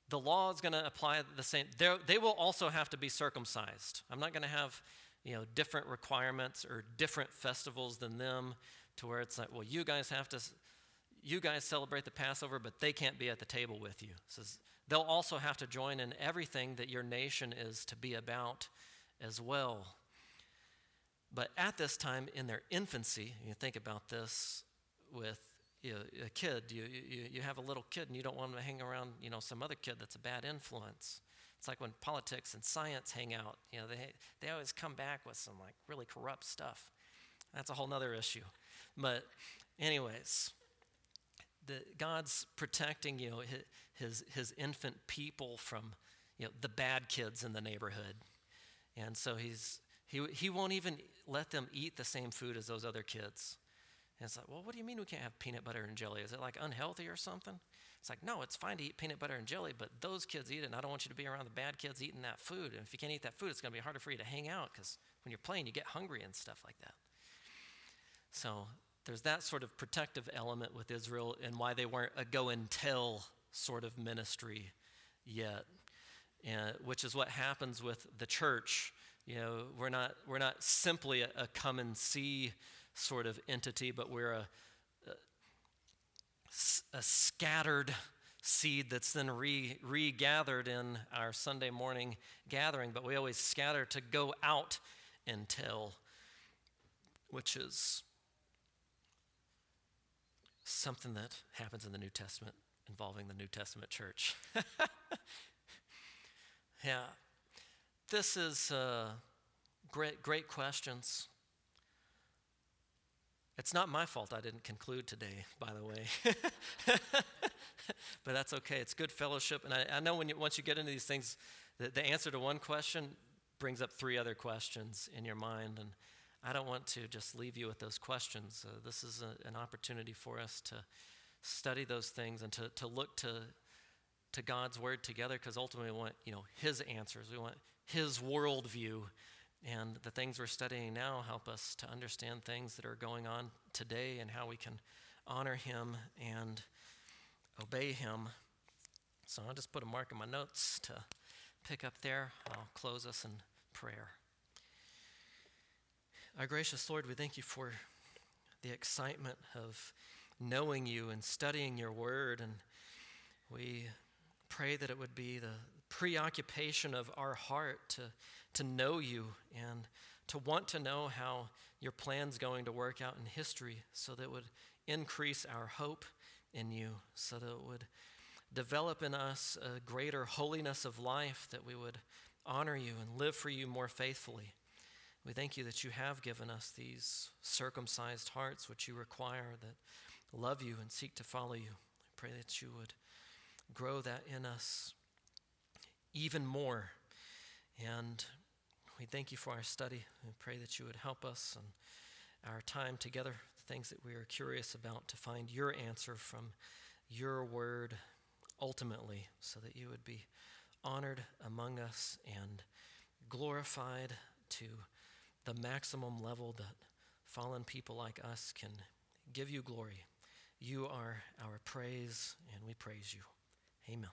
A: the law is going to apply the same. They're, they will also have to be circumcised. I'm not going to have you know different requirements or different festivals than them to where it's like, well, you guys have to, you guys celebrate the Passover, but they can't be at the table with you. says they'll also have to join in everything that your nation is to be about as well. But at this time in their infancy, you think about this with you know, a kid, you, you, you have a little kid and you don't want them to hang around, you know, some other kid that's a bad influence. It's like when politics and science hang out. You know, they, they always come back with some like really corrupt stuff. That's a whole nother issue. But, anyways, the, God's protecting you know, his, his, infant people from you know, the bad kids in the neighborhood. And so he's, he, he won't even let them eat the same food as those other kids. And it's like, well, what do you mean we can't have peanut butter and jelly? Is it like unhealthy or something? It's like, no, it's fine to eat peanut butter and jelly, but those kids eat it, and I don't want you to be around the bad kids eating that food. And if you can't eat that food, it's going to be harder for you to hang out because when you're playing, you get hungry and stuff like that. So there's that sort of protective element with Israel and why they weren't a go and tell sort of ministry yet, and, which is what happens with the church. You know, we're not, we're not simply a, a come and see sort of entity, but we're a, a, a scattered seed that's then re, regathered in our Sunday morning gathering, but we always scatter to go out and tell, which is something that happens in the New Testament involving the New Testament church. <laughs> yeah. This is uh, great, great questions. It's not my fault I didn't conclude today, by the way. <laughs> but that's okay. It's good fellowship. And I, I know when you, once you get into these things, the, the answer to one question brings up three other questions in your mind. And I don't want to just leave you with those questions. Uh, this is a, an opportunity for us to study those things and to, to look to, to God's word together because ultimately we want you know, His answers. We want His worldview. And the things we're studying now help us to understand things that are going on today and how we can honor Him and obey Him. So I'll just put a mark in my notes to pick up there. I'll close us in prayer. Our gracious Lord, we thank you for the excitement of knowing you and studying your word. And we pray that it would be the preoccupation of our heart to, to know you and to want to know how your plan's going to work out in history so that it would increase our hope in you, so that it would develop in us a greater holiness of life, that we would honor you and live for you more faithfully. We thank you that you have given us these circumcised hearts which you require that love you and seek to follow you. I pray that you would grow that in us even more. And we thank you for our study. We pray that you would help us and our time together, the things that we are curious about, to find your answer from your word ultimately, so that you would be honored among us and glorified to the maximum level that fallen people like us can give you glory. You are our praise, and we praise you. Amen.